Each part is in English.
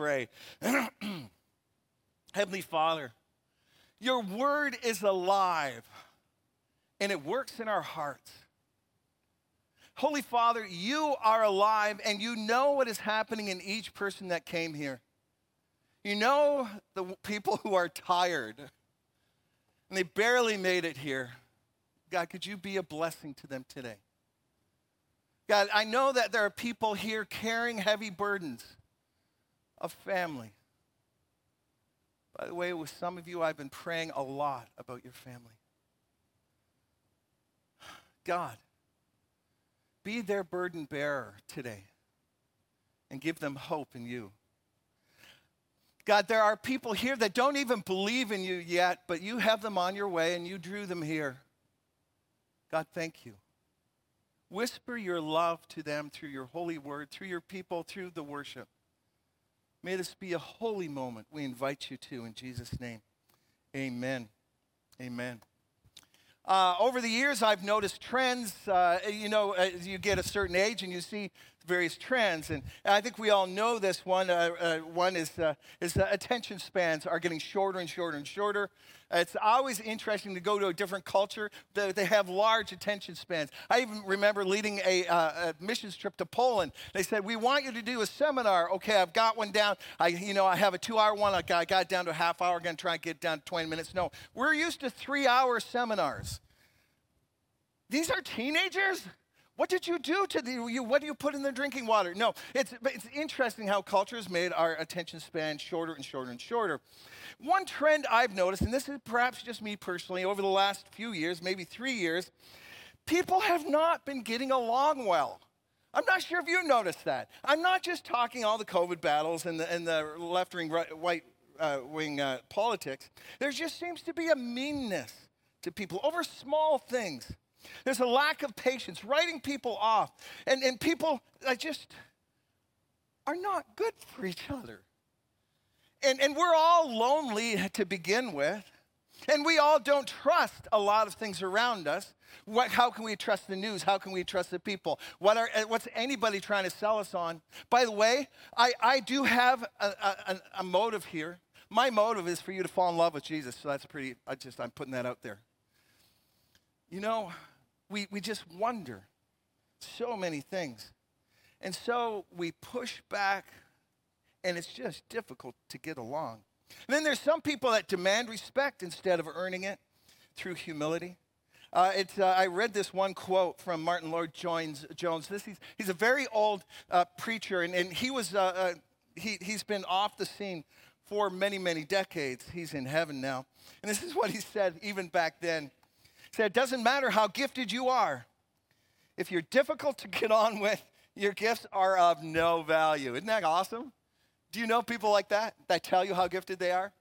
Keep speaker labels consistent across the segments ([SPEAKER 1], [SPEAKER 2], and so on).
[SPEAKER 1] pray. Heavenly Father, your word is alive and it works in our hearts. Holy Father, you are alive and you know what is happening in each person that came here. You know the people who are tired and they barely made it here. God, could you be a blessing to them today? God, I know that there are people here carrying heavy burdens of family. By the way, with some of you, I've been praying a lot about your family. God, be their burden bearer today and give them hope in you. God, there are people here that don't even believe in you yet, but you have them on your way and you drew them here. God, thank you. Whisper your love to them through your holy word, through your people, through the worship. May this be a holy moment we invite you to in Jesus' name. Amen. Amen. Uh, over the years, I've noticed trends. Uh, you know, as you get a certain age and you see various trends, and I think we all know this one. Uh, uh one is, uh, is attention spans are getting shorter and shorter and shorter. It's always interesting to go to a different culture. They, they have large attention spans. I even remember leading a, uh, a, missions trip to Poland. They said, "We want you to do a seminar." Okay, I've got one down. I, you know, I have a two-hour one. I got, I got down to a half hour. Going to try and get down to 20 minutes. No, we're used to three-hour seminars. These are teenagers. What did you do to the, you, what do you put in the drinking water? No, it's, it's interesting how culture has made our attention span shorter and shorter and shorter. One trend I've noticed, and this is perhaps just me personally, over the last few years, maybe three years, people have not been getting along well. I'm not sure if you noticed that. I'm not just talking all the COVID battles and the, and the left wing, right, white uh, wing uh, politics. There just seems to be a meanness to people over small things. There's a lack of patience, writing people off. And, and people I just are not good for each other. And, and we're all lonely to begin with. And we all don't trust a lot of things around us. What, how can we trust the news? How can we trust the people? What are, eh, what's anybody trying to sell us on? By the way, I, I do have a, a, a motive here. My motive is for you to fall in love with Jesus. So that's pretty, I just, I'm putting that out there. You know, we, we just wonder so many things. And so we push back, and it's just difficult to get along. And then there's some people that demand respect instead of earning it through humility. Uh, it's, uh, I read this one quote from Martyn Lloyd-Jones. Jones. This, he's, he's a very old uh, preacher, and, and he was, uh, uh, he, he's been off the scene for many, many decades. He's in heaven now. And this is what he said even back then said, It doesn't matter how gifted you are, if you're difficult to get on with, your gifts are of no value. Isn't that awesome? Do you know people like that that tell you how gifted they are?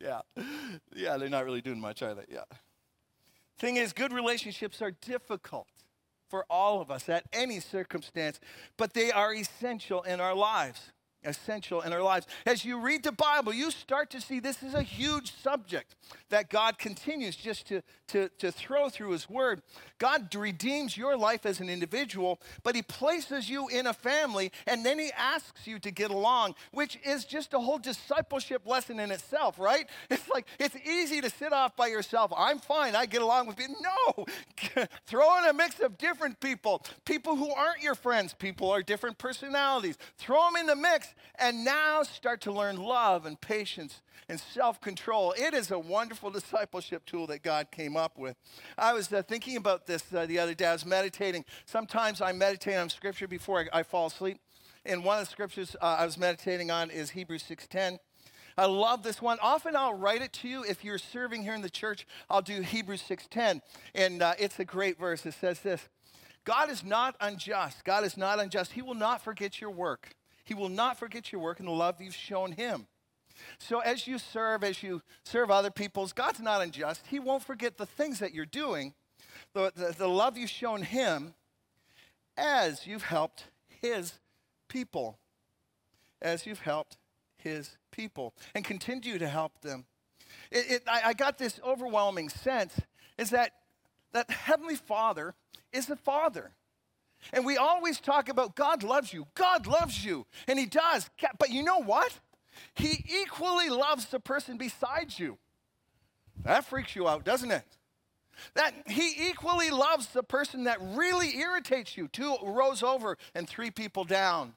[SPEAKER 1] Yeah. Yeah, they're not really doing much, are they? Yeah. Thing is, good relationships are difficult for all of us at any circumstance, but they are essential in our lives essential in our lives. As you read the Bible, you start to see this is a huge subject that God continues just to, to, to throw through His Word. God redeems your life as an individual, but He places you in a family, and then He asks you to get along, which is just a whole discipleship lesson in itself, right? It's like it's easy to sit off by yourself. I'm fine, I get along with people. No, throw in a mix of different people, people who aren't your friends, people are different personalities. Throw them in the mix and now start to learn love and patience and self control. It is a wonderful discipleship tool that God came up with. I was uh, thinking about this uh, the other day. I was meditating. Sometimes I meditate on scripture before I, I fall asleep. And one of the scriptures uh, I was meditating on is Hebrews 6:10. I love this one. Often I'll write it to you. If you're serving here in the church, I'll do Hebrews 6:10, and uh, it's a great verse. It says this: God is not unjust. God is not unjust. He will not forget your work he will not forget your work and the love you've shown him. So as you serve, as you serve other people's, God's not unjust. He won't forget the things that you're doing, the, the, the love you've shown him as you've helped his people. As you've helped his people and continue to help them. It, it, I, I got this overwhelming sense is that, that Heavenly Father is the Father. And we always talk about God loves you. God loves you. And He does. But you know what? he equally loves the person beside you. That freaks you out, doesn't it? That he equally loves the person that really irritates you, two rows over and three people down.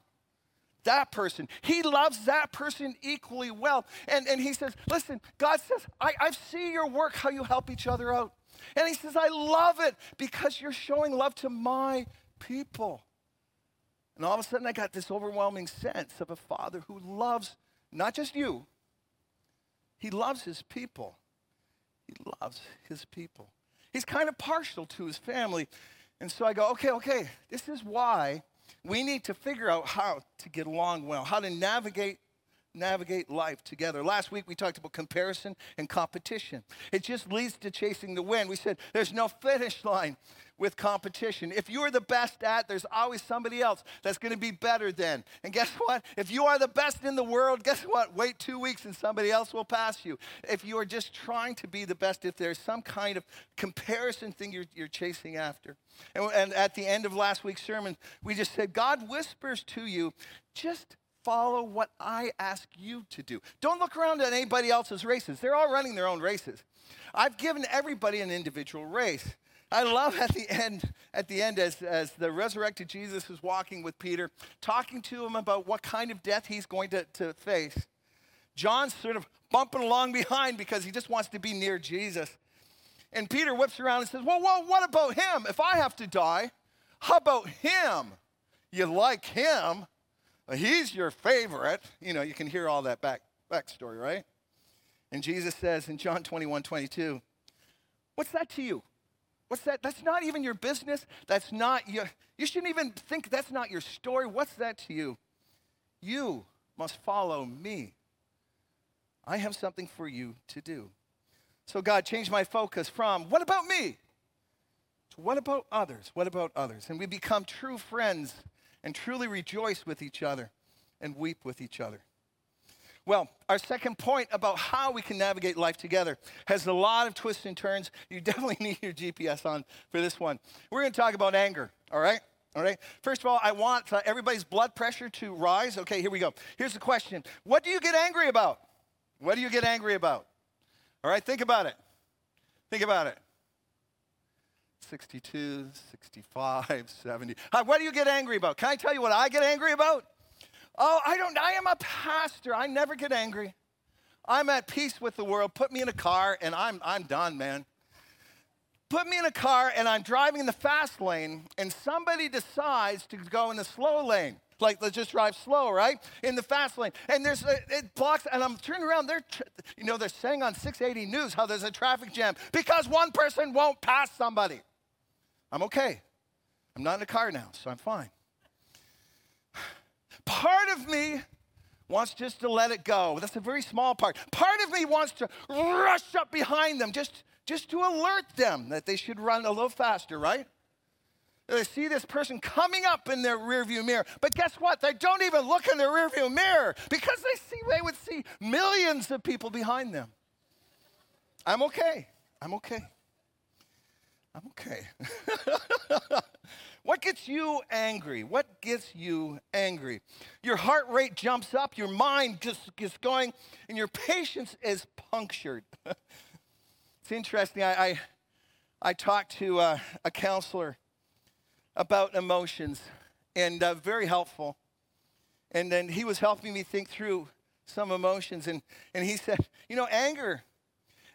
[SPEAKER 1] That person. He loves that person equally well. And, and he says, Listen, God says, I, I see your work, how you help each other out. And he says, I love it because you're showing love to my people. And all of a sudden, I got this overwhelming sense of a father who loves not just you, he loves his people. He loves his people. He's kind of partial to his family. And so I go, okay, okay, this is why we need to figure out how to get along well, how to navigate navigate life together. Last week we talked about comparison and competition. It just leads to chasing the wind. We said there's no finish line with competition. If you are the best at, there's always somebody else that's going to be better than. And guess what? If you are the best in the world, guess what? Wait 2 weeks and somebody else will pass you. If you are just trying to be the best, if there's some kind of comparison thing you're, you're chasing after. And, and at the end of last week's sermon, we just said God whispers to you, just follow what I ask you to do. Don't look around at anybody else's races. They're all running their own races. I've given everybody an individual race. I love at the end, at the end as, as the resurrected Jesus is walking with Peter, talking to him about what kind of death he's going to, to face. John's sort of bumping along behind because he just wants to be near Jesus. And Peter whips around and says, Well, well what about him? If I have to die, how about him? You like him? He's your favorite. You know, you can hear all that back backstory, right? And Jesus says in John 21, 22, What's that to you? What's that? That's not even your business. That's not your, you shouldn't even think that's not your story. What's that to you? You must follow me. I have something for you to do. So God changed my focus from what about me to what about others? What about others? And we become true friends and truly rejoice with each other and weep with each other. Well, our second point about how we can navigate life together has a lot of twists and turns. You definitely need your GPS on for this one. We're going to talk about anger, all right? All right. First of all, I want everybody's blood pressure to rise. Okay, here we go. Here's the question What do you get angry about? What do you get angry about? All right, think about it. Think about it. 62, 65, 70. What do you get angry about? Can I tell you what I get angry about? Oh, I don't, I am a pastor. I never get angry. I'm at peace with the world. Put me in a car and I'm, I'm done, man. Put me in a car and I'm driving in the fast lane and somebody decides to go in the slow lane. Like, let's just drive slow, right? In the fast lane. And there's, a, it blocks, and I'm turning around. They're, you know, they're saying on 680 News how there's a traffic jam because one person won't pass somebody. I'm okay. I'm not in a car now, so I'm fine. Part of me wants just to let it go. That's a very small part. Part of me wants to rush up behind them just, just to alert them that they should run a little faster, right? They see this person coming up in their rearview mirror, but guess what? They don't even look in their rearview mirror because they see they would see millions of people behind them. I'm okay. I'm okay. I'm okay. What gets you angry? What gets you angry? Your heart rate jumps up, your mind just gets going, and your patience is punctured. it's interesting. I, I, I talked to uh, a counselor about emotions, and uh, very helpful. And then he was helping me think through some emotions, and, and he said, You know, anger,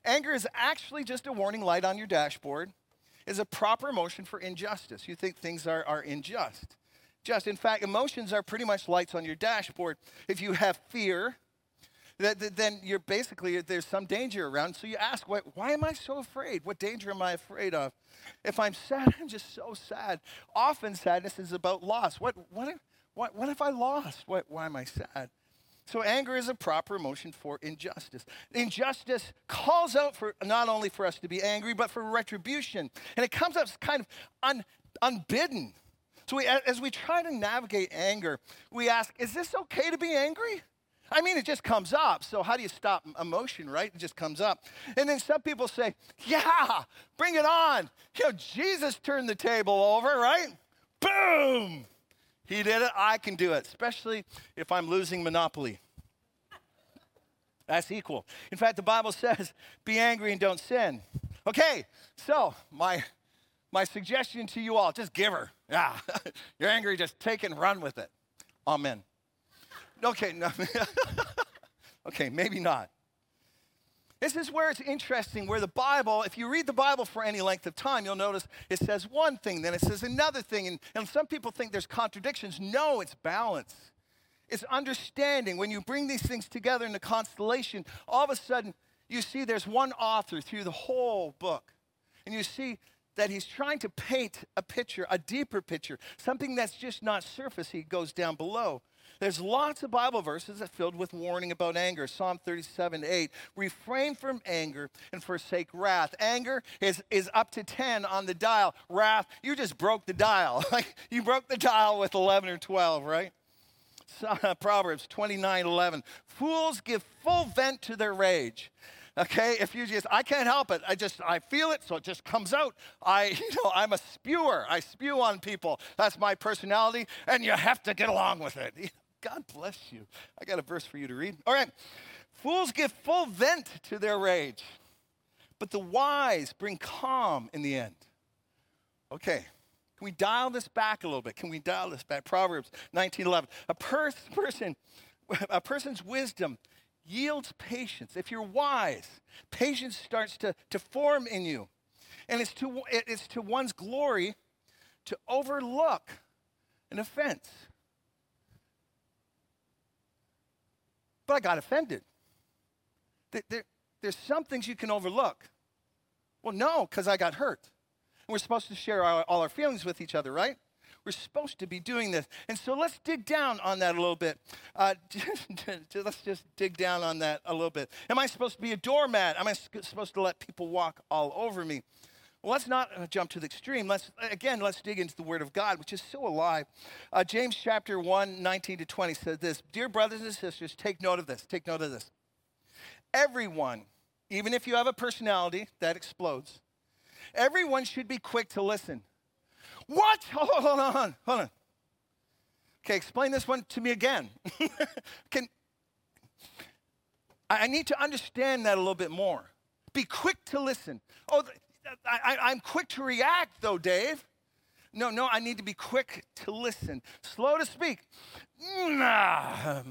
[SPEAKER 1] anger is actually just a warning light on your dashboard is a proper emotion for injustice. You think things are, are unjust. Just, in fact, emotions are pretty much lights on your dashboard. If you have fear, that, that, then you're basically, there's some danger around. So you ask, why, why am I so afraid? What danger am I afraid of? If I'm sad, I'm just so sad. Often sadness is about loss. What, what, what, what if I lost? What, why am I sad? So anger is a proper emotion for injustice. Injustice calls out for not only for us to be angry, but for retribution. And it comes up kind of un, unbidden. So we, as we try to navigate anger, we ask, is this okay to be angry? I mean, it just comes up. So how do you stop emotion, right? It just comes up. And then some people say, yeah, bring it on. You know, Jesus turned the table over, right? Boom! He did it, I can do it, especially if I'm losing Monopoly. That's equal. In fact, the Bible says, be angry and don't sin. Okay, so my, my suggestion to you all just give her. Yeah, you're angry, just take and run with it. Amen. Okay, no. okay, maybe not. This is where it's interesting, where the Bible, if you read the Bible for any length of time, you'll notice it says one thing, then it says another thing. And, and some people think there's contradictions. No, it's balance. It's understanding. When you bring these things together in the constellation, all of a sudden you see there's one author through the whole book. And you see that he's trying to paint a picture, a deeper picture, something that's just not surface. He goes down below. There's lots of Bible verses that filled with warning about anger. Psalm 37, 8. Refrain from anger and forsake wrath. Anger is, is up to 10 on the dial. Wrath, you just broke the dial. Like you broke the dial with 11 or 12, right? Proverbs 29, 11. Fools give full vent to their rage okay if you just i can't help it i just i feel it so it just comes out i you know i'm a spewer i spew on people that's my personality and you have to get along with it God bless you. I got a verse for you to read. All right. Fools give full vent to their rage, but the wise bring calm in the end. Okay. Can we dial this back a little bit? Can we dial this back? Proverbs 19:11. A pers- person a person's wisdom yields patience. If you're wise, patience starts to, to form in you. And it's to, it's to one's glory to overlook an offense. But I got offended. There, there, there's some things you can overlook. Well, no, because I got hurt. And we're supposed to share our, all our feelings with each other, right? We're supposed to be doing this. And so let's dig down on that a little bit. Uh, let's just dig down on that a little bit. Am I supposed to be a doormat? Am I supposed to let people walk all over me? Well, let's not uh, jump to the extreme. Let's again, let's dig into the Word of God, which is so alive. Uh, James chapter 1, 19 to 20 says this Dear brothers and sisters, take note of this. Take note of this. Everyone, even if you have a personality that explodes, everyone should be quick to listen. What? Hold on, hold on, hold on. Okay, explain this one to me again. Can I need to understand that a little bit more. Be quick to listen. Oh, I, am quick to react, though, Dave. No, no, I need to be quick to listen, slow to speak. Nah.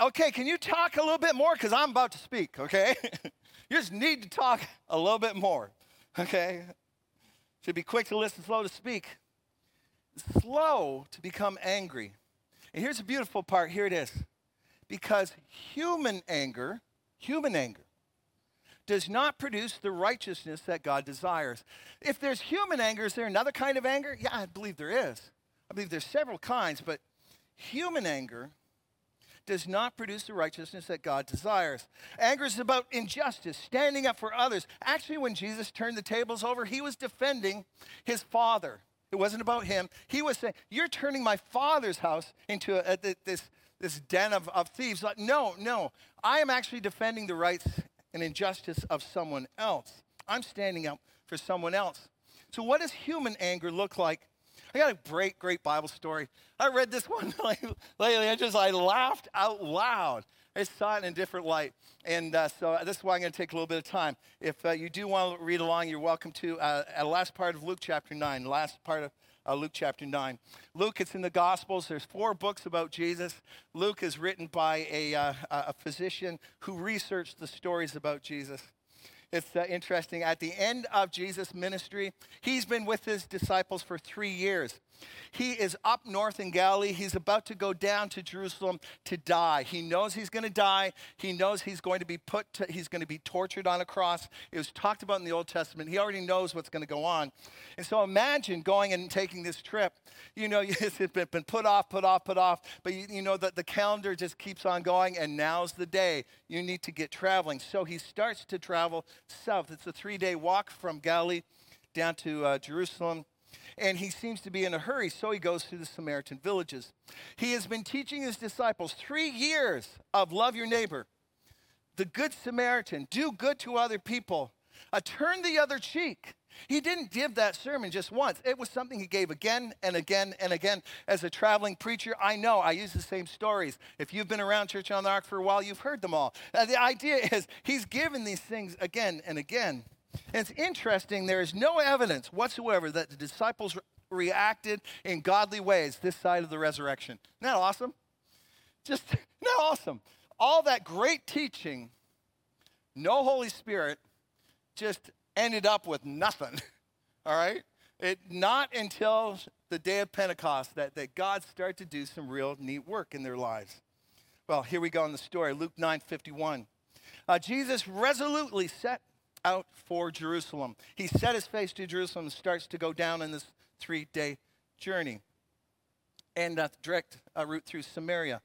[SPEAKER 1] Okay, can you talk a little bit more? Because I'm about to speak, okay? you just need to talk a little bit more, okay? Should be quick to listen, slow to speak, slow to become angry. And here's the beautiful part here it is. Because human anger, human anger, does not produce the righteousness that God desires. If there's human anger, is there another kind of anger? Yeah, I believe there is. I believe there's several kinds, but human anger does not produce the righteousness that God desires. Anger is about injustice, standing up for others. Actually, when Jesus turned the tables over, he was defending his father. It wasn't about him. He was saying, You're turning my father's house into a, a, this, this den of, of thieves. Like, no, no. I am actually defending the rights an injustice of someone else. I'm standing up for someone else. So, what does human anger look like? I got a great, great Bible story. I read this one lately. I just I laughed out loud. I saw it in a different light, and uh, so this is why I'm going to take a little bit of time. If uh, you do want to read along, you're welcome to. Uh, at the last part of Luke chapter nine, last part of uh, Luke chapter 9. Luke, it's in the Gospels. There's four books about Jesus. Luke is written by a, uh, a physician who researched the stories about Jesus. It's uh, interesting. At the end of Jesus' ministry, he's been with his disciples for three years. He is up north in Galilee. He's about to go down to Jerusalem to die. He knows he's going to die. He knows he's going to be put to, he's going to be tortured on a cross. It was talked about in the Old Testament. He already knows what's going to go on. And so imagine going and taking this trip. You know, it's been put off, put off, put off, but you, you know that the calendar just keeps on going, and now's the day you need to get traveling. So he starts to travel south. It's a three day walk from Galilee down to uh, Jerusalem and he seems to be in a hurry, so he goes to the Samaritan villages. He has been teaching his disciples three years of love your neighbor, the good Samaritan, do good to other people, uh, turn the other cheek. He didn't give that sermon just once. It was something he gave again and again and again. As a traveling preacher, I know I use the same stories. If you've been around Church on the Rock for a while, you've heard them all. Uh, the idea is he's given these things again and again. And it's interesting, there is no evidence whatsoever that the disciples re- reacted in godly ways this side of the resurrection. Isn't that awesome? Just, isn't that awesome? All that great teaching, no Holy Spirit, just ended up with nothing. All right? It not until the day of Pentecost that, that God started to do some real neat work in their lives. Well, here we go in the story, Luke 9 51. Uh, Jesus resolutely set out for Jerusalem. He set his face to Jerusalem and starts to go down in this three day journey and uh, direct uh, route through Samaria.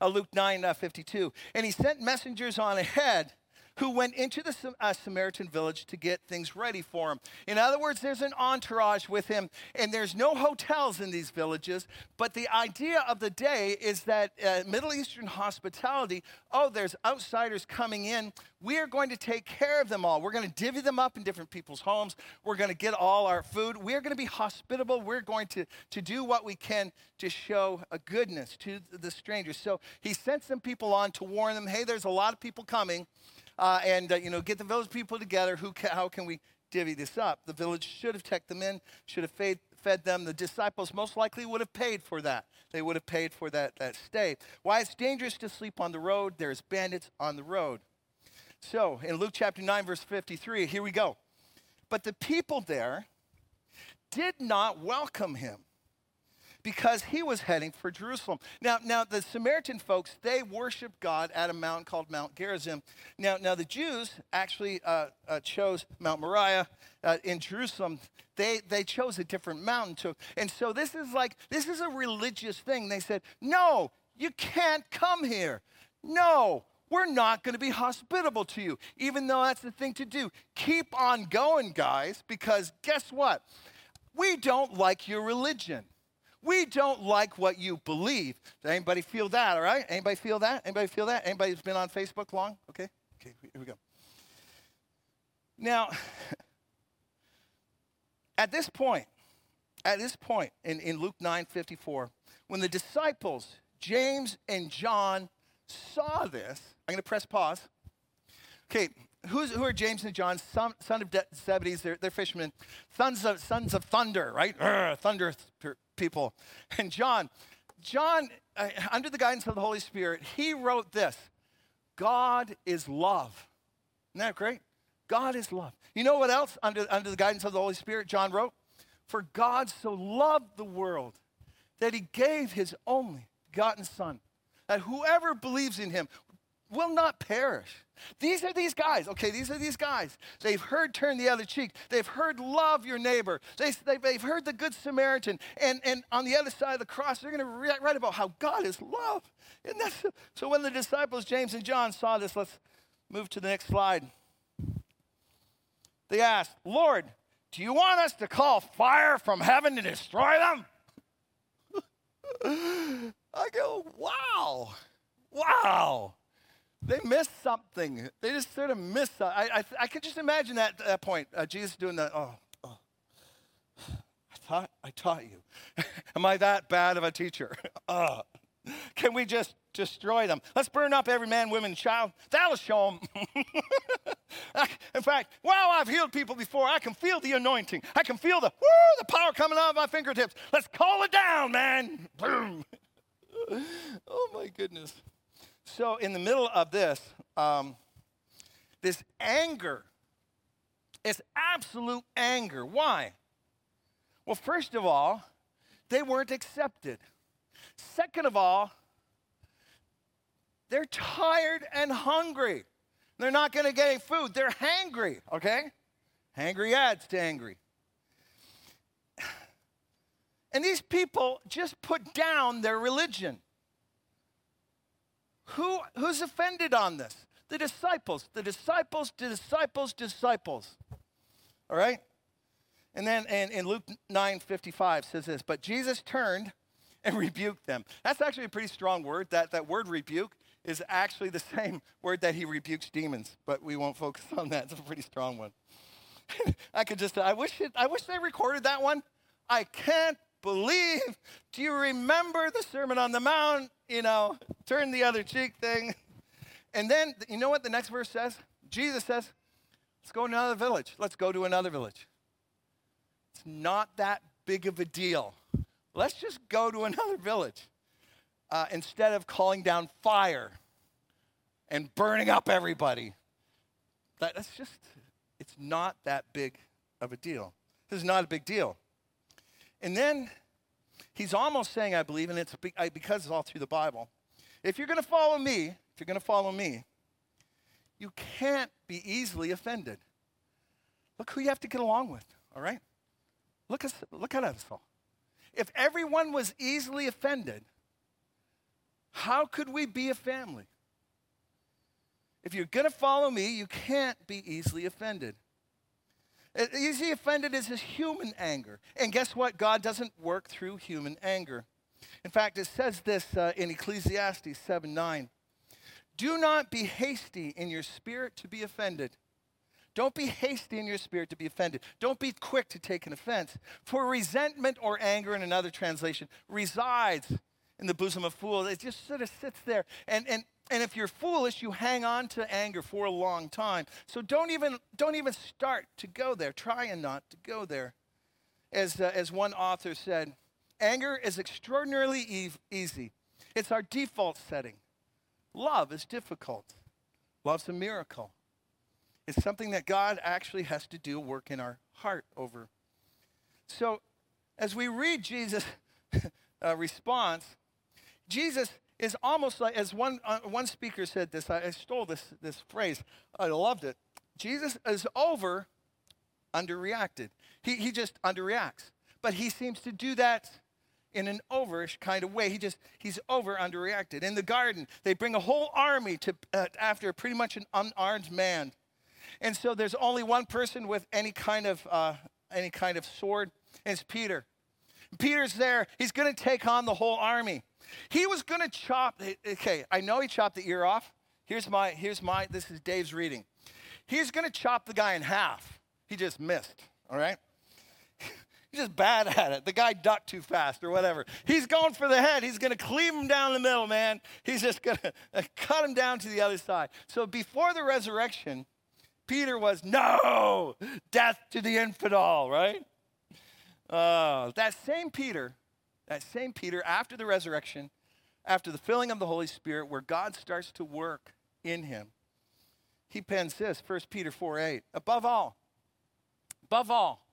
[SPEAKER 1] Uh, Luke 9 uh, 52. And he sent messengers on ahead who went into the uh, Samaritan village to get things ready for him. In other words, there's an entourage with him, and there's no hotels in these villages. But the idea of the day is that uh, Middle Eastern hospitality oh, there's outsiders coming in. We are going to take care of them all. We're going to divvy them up in different people's homes. We're going to get all our food. We're going to be hospitable. We're going to, to do what we can to show a goodness to the strangers. So he sent some people on to warn them hey, there's a lot of people coming uh, and uh, you know get the village people together. Who ca- how can we divvy this up? The village should have checked them in, should have fed, fed them. The disciples most likely would have paid for that. They would have paid for that, that stay. Why it's dangerous to sleep on the road. There's bandits on the road. So in Luke chapter 9, verse 53, here we go. But the people there did not welcome him because he was heading for Jerusalem. Now, now the Samaritan folks, they worshiped God at a mountain called Mount Gerizim. Now, now the Jews actually uh, uh, chose Mount Moriah uh, in Jerusalem. They, they chose a different mountain. To, and so this is like, this is a religious thing. They said, no, you can't come here. No, we're not going to be hospitable to you, even though that's the thing to do. Keep on going, guys, because guess what? We don't like your religion. We don't like what you believe. Does anybody feel that, all right? Anybody feel that? Anybody feel that? Anybody who's been on Facebook long? Okay, okay, here we go. Now, at this point, at this point in, in Luke 9 54, when the disciples, James and John, saw this, I'm going to press pause. Okay, who's, who are James and John, son, son of De- Zebedee? They're, they're fishermen, sons of, sons of thunder, right? Urgh, thunder people. And John, John, uh, under the guidance of the Holy Spirit, he wrote this God is love. Isn't that great? God is love. You know what else under, under the guidance of the Holy Spirit John wrote? For God so loved the world that he gave his only begotten Son, that whoever believes in him will not perish. These are these guys, okay? These are these guys. They've heard turn the other cheek. They've heard love your neighbor. They, they, have heard the Good Samaritan. And, and on the other side of the cross, they're going to write about how God is love. And that's, so when the disciples, James and John, saw this, let's move to the next slide. They asked, Lord, do you want us to call fire from heaven to destroy them? I go, wow, wow they missed something. They just sort of missed. I, I, I could just imagine that at that point, uh, Jesus doing that. Oh, oh, I thought I taught you. Am I that bad of a teacher? uh, can we just destroy them? Let's burn up every man, woman, child. That'll show them. In fact, wow, I've healed people before. I can feel the anointing. I can feel the woo, the power coming out of my fingertips. Let's call it down, man. Boom. oh my goodness. So, in the middle of this, um, this anger is absolute anger. Why? Well, first of all, they weren't accepted. Second of all, they're tired and hungry. They're not going to get any food. They're hangry, okay? Hangry adds to angry. And these people just put down their religion. Who, who's offended on this? The disciples, the disciples, the disciples, disciples. All right? And then in, in Luke 9 55 says this, but Jesus turned and rebuked them. That's actually a pretty strong word. That, that word rebuke is actually the same word that he rebukes demons, but we won't focus on that. It's a pretty strong one. I could just, I wish, it, I wish they recorded that one. I can't believe. Do you remember the Sermon on the Mount? You know, turn the other cheek thing. And then, you know what the next verse says? Jesus says, let's go to another village. Let's go to another village. It's not that big of a deal. Let's just go to another village uh, instead of calling down fire and burning up everybody. That, that's just, it's not that big of a deal. This is not a big deal. And then he's almost saying, I believe, and it's because it's all through the Bible. If you're going to follow me, if you're going to follow me, you can't be easily offended. Look who you have to get along with, all right? Look at, look at us all. If everyone was easily offended, how could we be a family? If you're going to follow me, you can't be easily offended. Easily offended is his human anger. And guess what? God doesn't work through human anger. In fact, it says this uh, in Ecclesiastes 7 9. Do not be hasty in your spirit to be offended. Don't be hasty in your spirit to be offended. Don't be quick to take an offense. For resentment or anger, in another translation, resides in the bosom of fools. It just sort of sits there. And, and, and if you're foolish, you hang on to anger for a long time. So don't even, don't even start to go there. Try and not to go there. As, uh, as one author said, anger is extraordinarily e- easy. It's our default setting. Love is difficult. Love's a miracle. It's something that God actually has to do work in our heart over. So, as we read Jesus' uh, response, Jesus is almost like, as one, uh, one speaker said this, I, I stole this, this phrase, I loved it. Jesus is over underreacted. He, he just underreacts. But he seems to do that in an overish kind of way. He just, he's over underreacted. In the garden, they bring a whole army to, uh, after pretty much an unarmed man. And so there's only one person with any kind of, uh, any kind of sword, and it's Peter. Peter's there. He's going to take on the whole army. He was going to chop, okay, I know he chopped the ear off. Here's my, here's my, this is Dave's reading. He's going to chop the guy in half. He just missed, all right? He's just bad at it. The guy ducked too fast or whatever. He's going for the head. He's going to cleave him down the middle, man. He's just going to cut him down to the other side. So before the resurrection, Peter was, no, death to the infidel, right? Uh, that same Peter that same Peter, after the resurrection, after the filling of the Holy Spirit, where God starts to work in him, he pens this, 1 Peter 4 8. Above all, above all,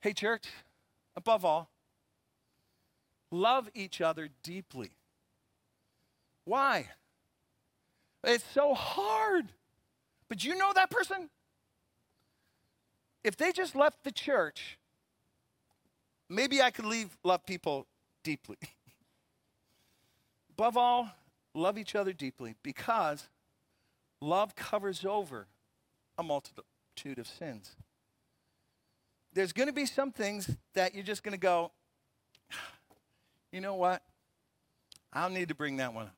[SPEAKER 1] hey, church, above all, love each other deeply. Why? It's so hard. But you know that person? If they just left the church maybe I could leave, love people deeply. Above all, love each other deeply because love covers over a multitude of sins. There's going to be some things that you're just going to go, you know what? I don't need to bring that one up.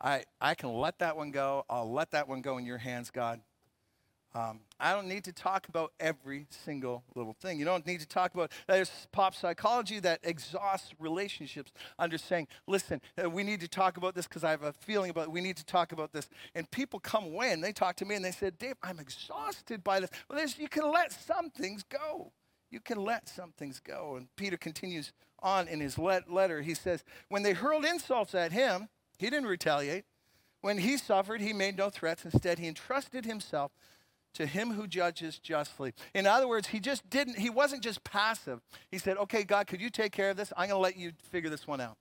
[SPEAKER 1] I, I can let that one go. I'll let that one go in your hands, God. Um, I don't need to talk about every single little thing. You don't need to talk about, there's pop psychology that exhausts relationships under saying, listen, uh, we need to talk about this because I have a feeling about it. We need to talk about this. And people come away and they talk to me and they said, Dave, I'm exhausted by this. Well, you can let some things go. You can let some things go. And Peter continues on in his letter. He says, when they hurled insults at him, he didn't retaliate. When he suffered, he made no threats. Instead, he entrusted himself to him who judges justly. In other words, he just didn't, he wasn't just passive. He said, okay, God, could you take care of this? I'm going to let you figure this one out.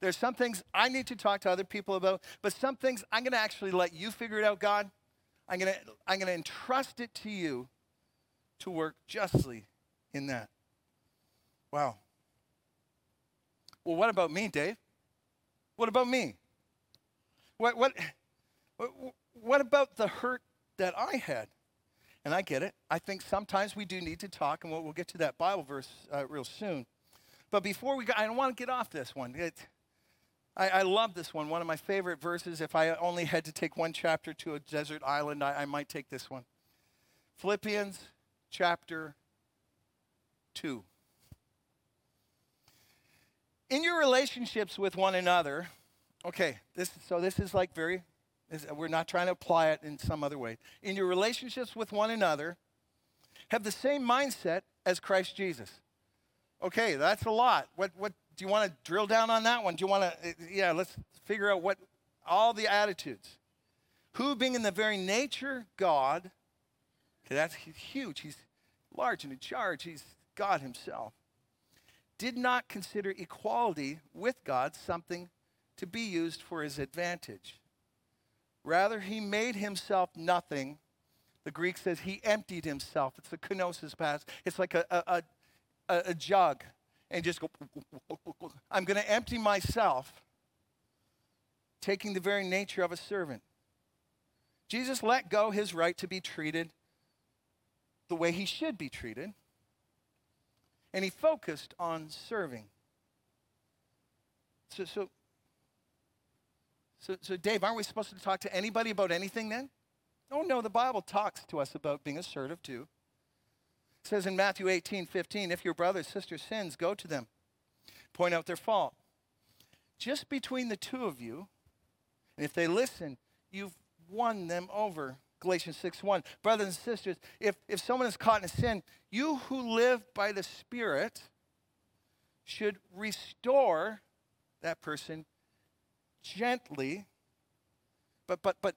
[SPEAKER 1] There's some things I need to talk to other people about, but some things I'm going to actually let you figure it out, God. I'm going to, I'm going to entrust it to you to work justly in that. Wow. Well, what about me, Dave? What about me? What, what, what about the hurt that I had. And I get it. I think sometimes we do need to talk, and we'll, get to that Bible verse uh, real soon. But before we go, I don't want to get off this one. It, I, I, love this one. One of my favorite verses. If I only had to take one chapter to a desert island, I, I might take this one. Philippians chapter 2. In your relationships with one another, okay, this, so this is like very, we're not trying to apply it in some other way. In your relationships with one another, have the same mindset as Christ Jesus. Okay, that's a lot. What, what do you want to drill down on that one? Do you want to, eh, eh, yeah, let's figure out what all the attitudes. Who, being in the very nature God, okay, that's huge. He's large and in charge. He's God Himself. Did not consider equality with God something to be used for His advantage. Rather, He made Himself nothing. The Greek says He emptied Himself. It's the kenosis pass. It's like a, a, a, a jug and just go, I'm going to empty myself, taking the very nature of a servant. Jesus let go his right to be treated the way he should be treated, and he focused on serving. So, so, so, so, Dave, aren't we supposed to talk to anybody about anything then? Oh, no, the Bible talks to us about being assertive too. It says in Matthew 18, 15, if your brother or sister sins, go to them, point out their fault. Just between the two of you, and if they listen, you've won them over. Galatians 6 1. Brothers and sisters, if, if someone is caught in a sin, you who live by the Spirit should restore that person gently, but but but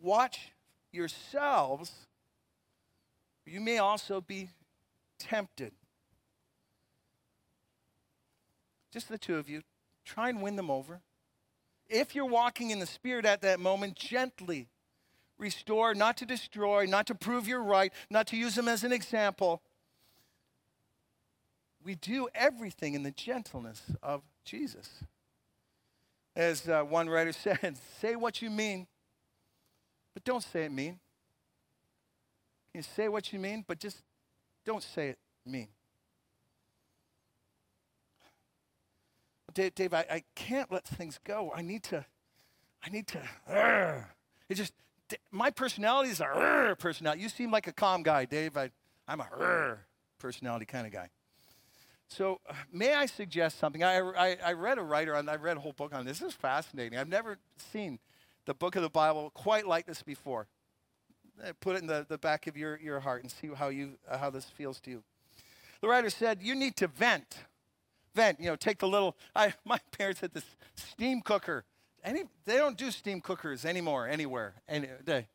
[SPEAKER 1] watch yourselves you may also be tempted. Just the two of you. Try and win them over. If you're walking in the Spirit at that moment, gently restore, not to destroy, not to prove you're right, not to use them as an example. We do everything in the gentleness of Jesus. As uh, one writer said, say what you mean, but don't say it mean. You say what you mean, but just don't say it mean. Dave, Dave I, I can't let things go. I need to, I need to, uh, it just, my personality is a uh, personality. You seem like a calm guy, Dave. I, I'm a uh, personality kind of guy. So, may I suggest something? I, I, I read a writer on, I read a whole book on this. This is fascinating. I've never seen the book of the Bible quite like this before. Uh, put it in the, the back of your, your heart and see how, you, uh, how this feels to you. The writer said, You need to vent. Vent, you know, take the little. I, my parents had this steam cooker. Any, they don't do steam cookers anymore, anywhere. Any, they,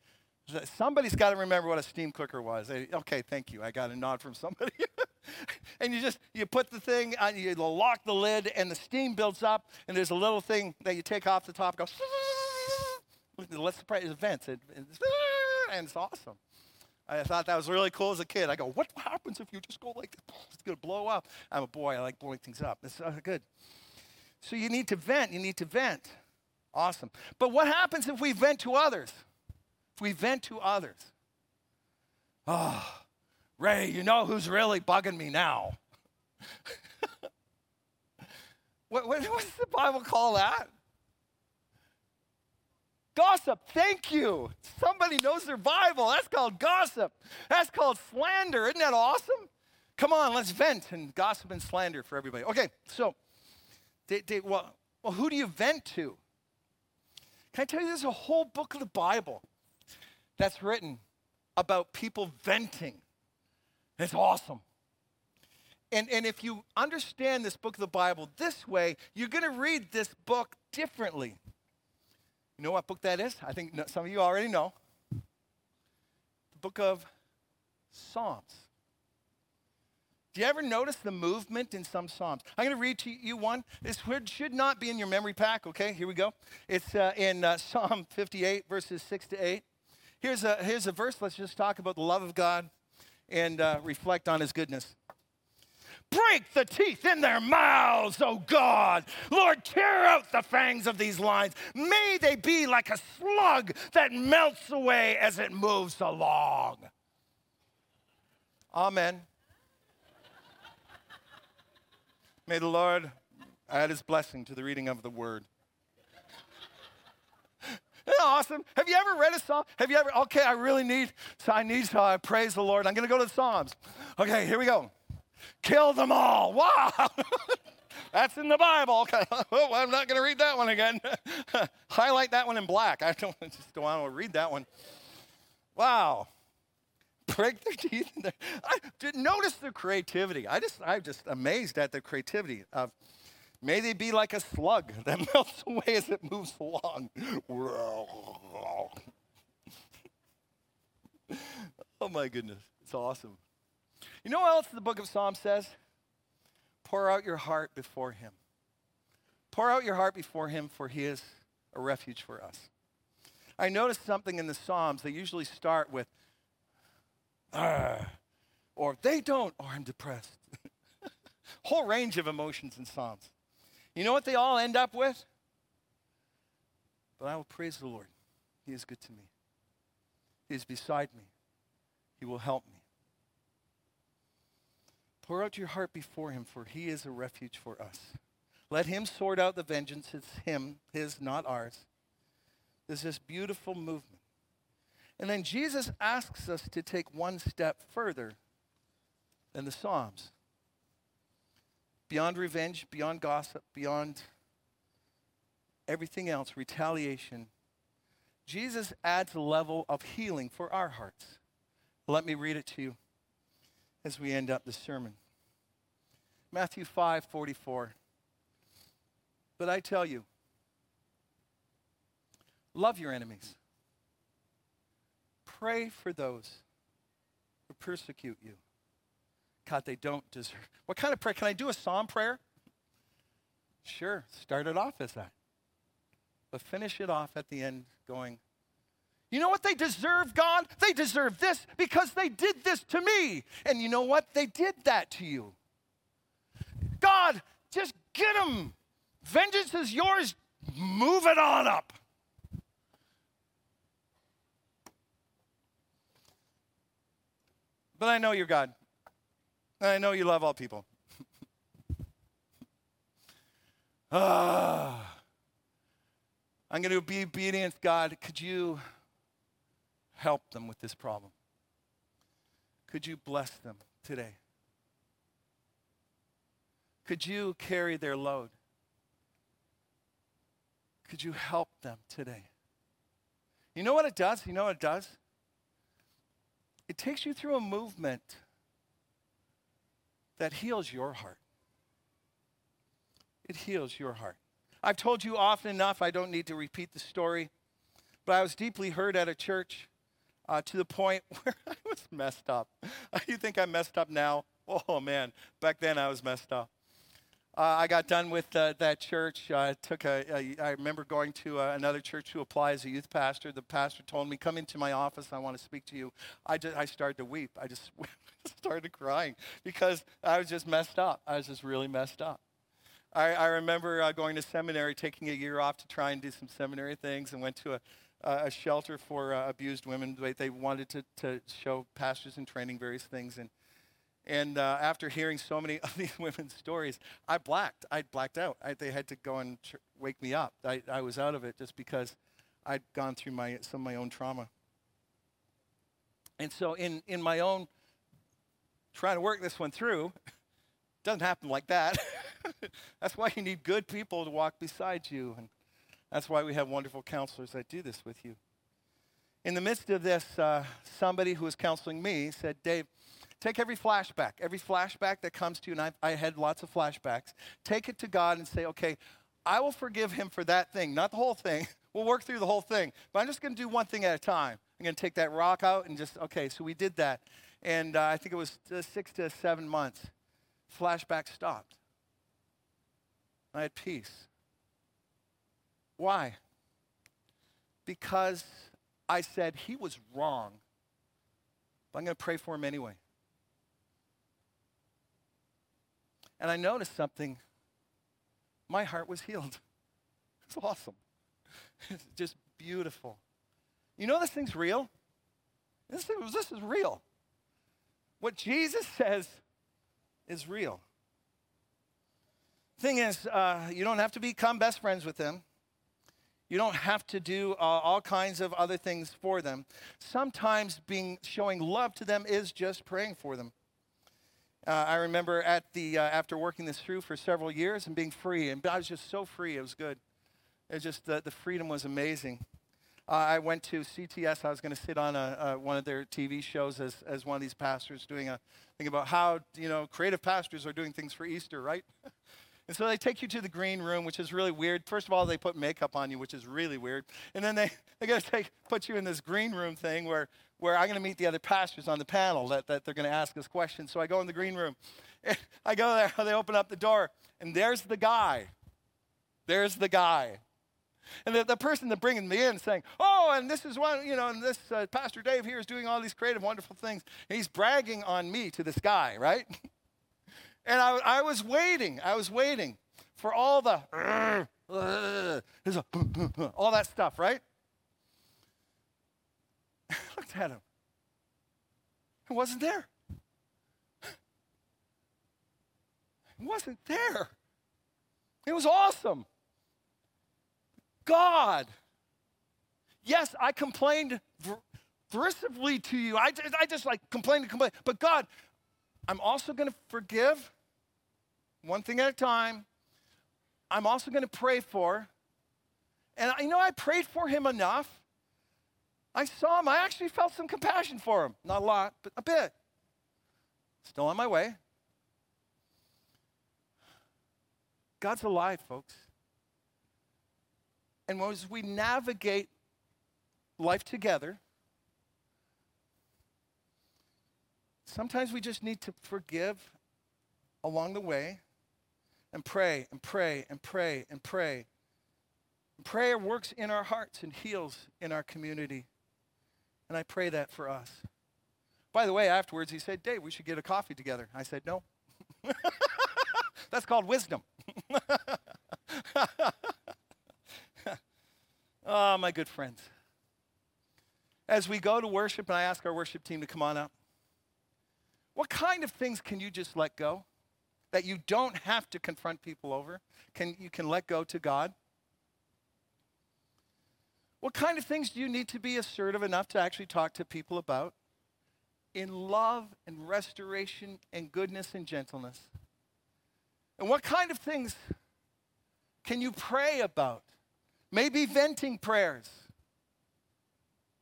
[SPEAKER 1] somebody's got to remember what a steam cooker was. They, okay, thank you. I got a nod from somebody. and you just you put the thing on, you lock the lid, and the steam builds up, and there's a little thing that you take off the top. Goes. Let's surprise it vents. And it's awesome. I thought that was really cool as a kid. I go, what happens if you just go like this? It's going to blow up. I'm a boy. I like blowing things up. It's uh, good. So you need to vent. You need to vent. Awesome. But what happens if we vent to others? If we vent to others? Oh, Ray, you know who's really bugging me now? what, what, what does the Bible call that? Gossip, thank you. Somebody knows their Bible. That's called gossip. That's called slander. Isn't that awesome? Come on, let's vent and gossip and slander for everybody. Okay, so, they, they, well, well, who do you vent to? Can I tell you, there's a whole book of the Bible that's written about people venting. It's awesome. And, and if you understand this book of the Bible this way, you're going to read this book differently. You know what book that is? I think some of you already know. The book of Psalms. Do you ever notice the movement in some Psalms? I'm going to read to you one. This should not be in your memory pack, okay? Here we go. It's uh, in uh, Psalm 58, verses 6 to 8. Here's a, here's a verse. Let's just talk about the love of God and uh, reflect on his goodness. Break the teeth in their mouths, O God. Lord, tear out the fangs of these lions. May they be like a slug that melts away as it moves along. Amen. May the Lord add his blessing to the reading of the word. Awesome? Have you ever read a psalm? Have you ever, okay, I really need, so I need to uh, praise the Lord. I'm going to go to the Psalms. Okay, here we go. Kill them all. Wow. That's in the Bible. Okay. Oh, I'm not going to read that one again. Highlight that one in black. I don't want to just don't want to read that one. Wow. Break their teeth. In. I notice the creativity. I just, I'm just amazed at the creativity of. May they be like a slug that melts away as it moves along. oh my goodness, it's awesome. You know what else the book of Psalms says? Pour out your heart before him. Pour out your heart before him, for he is a refuge for us. I noticed something in the Psalms. They usually start with, or they don't, or I'm depressed. Whole range of emotions in Psalms. You know what they all end up with? But I will praise the Lord. He is good to me. He is beside me. He will help me. Pour out your heart before him, for he is a refuge for us. Let him sort out the vengeance. It's him, his, not ours. There's this beautiful movement. And then Jesus asks us to take one step further than the Psalms. Beyond revenge, beyond gossip, beyond everything else, retaliation, Jesus adds a level of healing for our hearts. Let me read it to you as we end up the sermon. Matthew 5 44. But I tell you, love your enemies, pray for those who persecute you. God, they don't deserve. What kind of prayer? Can I do a psalm prayer? Sure, start it off as that. But finish it off at the end going, you know what they deserve, God? They deserve this because they did this to me. And you know what? They did that to you. God, just get them. Vengeance is yours. Move it on up. But I know you're God. And I know you love all people. ah. I'm going to be obedient, God. Could you help them with this problem? Could you bless them today? Could you carry their load? Could you help them today? You know what it does? You know what it does? It takes you through a movement that heals your heart. It heals your heart. I've told you often enough, I don't need to repeat the story, but I was deeply hurt at a church uh, to the point where I was messed up. you think I'm messed up now? Oh man, back then I was messed up. Uh, I got done with uh, that church. I took a, a. I remember going to uh, another church to apply as a youth pastor. The pastor told me, "Come into my office. I want to speak to you." I just, I started to weep. I just started crying because I was just messed up. I was just really messed up. I, I remember uh, going to seminary, taking a year off to try and do some seminary things, and went to a, a shelter for uh, abused women. They, they wanted to, to show pastors in training various things, and and uh, after hearing so many of these women's stories, I blacked. I blacked out. I, they had to go and tr- wake me up. I, I was out of it just because I'd gone through my, some of my own trauma. And so, in, in my own trying to work this one through, doesn't happen like that. that's why you need good people to walk beside you. And that's why we have wonderful counselors that do this with you. In the midst of this, uh, somebody who was counseling me said, Dave, Take every flashback, every flashback that comes to you, and I've, I had lots of flashbacks. Take it to God and say, okay, I will forgive him for that thing, not the whole thing. We'll work through the whole thing. But I'm just going to do one thing at a time. I'm going to take that rock out and just, okay, so we did that. And uh, I think it was uh, six to seven months. Flashback stopped. I had peace. Why? Because I said he was wrong, but I'm going to pray for him anyway. And I noticed something. My heart was healed. It's awesome. It's just beautiful. You know this thing's real? This, this is real. What Jesus says is real. Thing is, uh, you don't have to become best friends with them. You don't have to do uh, all kinds of other things for them. Sometimes being showing love to them is just praying for them. Uh, I remember at the uh, after working this through for several years and being free, and I was just so free. It was good. It just the, the freedom was amazing. Uh, I went to CTS. I was going to sit on a, one of their TV shows as, as one of these pastors doing a thing about how you know creative pastors are doing things for Easter, right? And so they take you to the green room, which is really weird. First of all, they put makeup on you, which is really weird. And then they, they're going to take, put you in this green room thing where, where I'm going to meet the other pastors on the panel that, that they're going to ask us questions. So I go in the green room. I go there, they open up the door, and there's the guy. There's the guy. And the, the person that bringing me in saying, oh, and this is one, you know, and this uh, Pastor Dave here is doing all these creative, wonderful things. And he's bragging on me to this guy, right? And I, I was waiting. I was waiting for all the, all that stuff, right? I looked at him. It wasn't there. It wasn't there. It was awesome. God. Yes, I complained derisively to you. I, I just like complained and complained. But God, I'm also going to forgive one thing at a time. I'm also going to pray for. And I know I prayed for him enough. I saw him. I actually felt some compassion for him. Not a lot, but a bit. Still on my way. God's alive, folks. And as we navigate life together, sometimes we just need to forgive along the way and pray and pray and pray and pray. Prayer works in our hearts and heals in our community. And I pray that for us. By the way, afterwards he said, Dave, we should get a coffee together. I said, no. That's called wisdom. oh, my good friends. As we go to worship, and I ask our worship team to come on up, what kind of things can you just let go? That you don't have to confront people over, can, you can let go to God? What kind of things do you need to be assertive enough to actually talk to people about? In love and restoration and goodness and gentleness. And what kind of things can you pray about? Maybe venting prayers.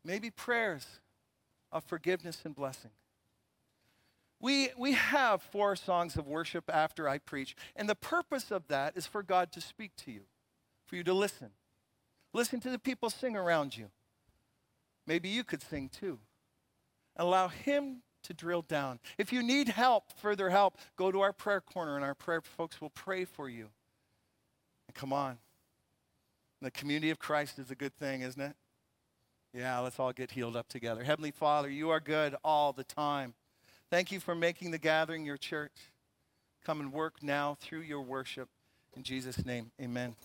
[SPEAKER 1] Maybe prayers of forgiveness and blessing. We, we have four songs of worship after I preach, and the purpose of that is for God to speak to you, for you to listen. Listen to the people sing around you. Maybe you could sing too. Allow Him to drill down. If you need help, further help, go to our prayer corner, and our prayer folks will pray for you. And come on. The community of Christ is a good thing, isn't it? Yeah, let's all get healed up together. Heavenly Father, you are good all the time. Thank you for making the gathering your church. Come and work now through your worship. In Jesus' name, amen.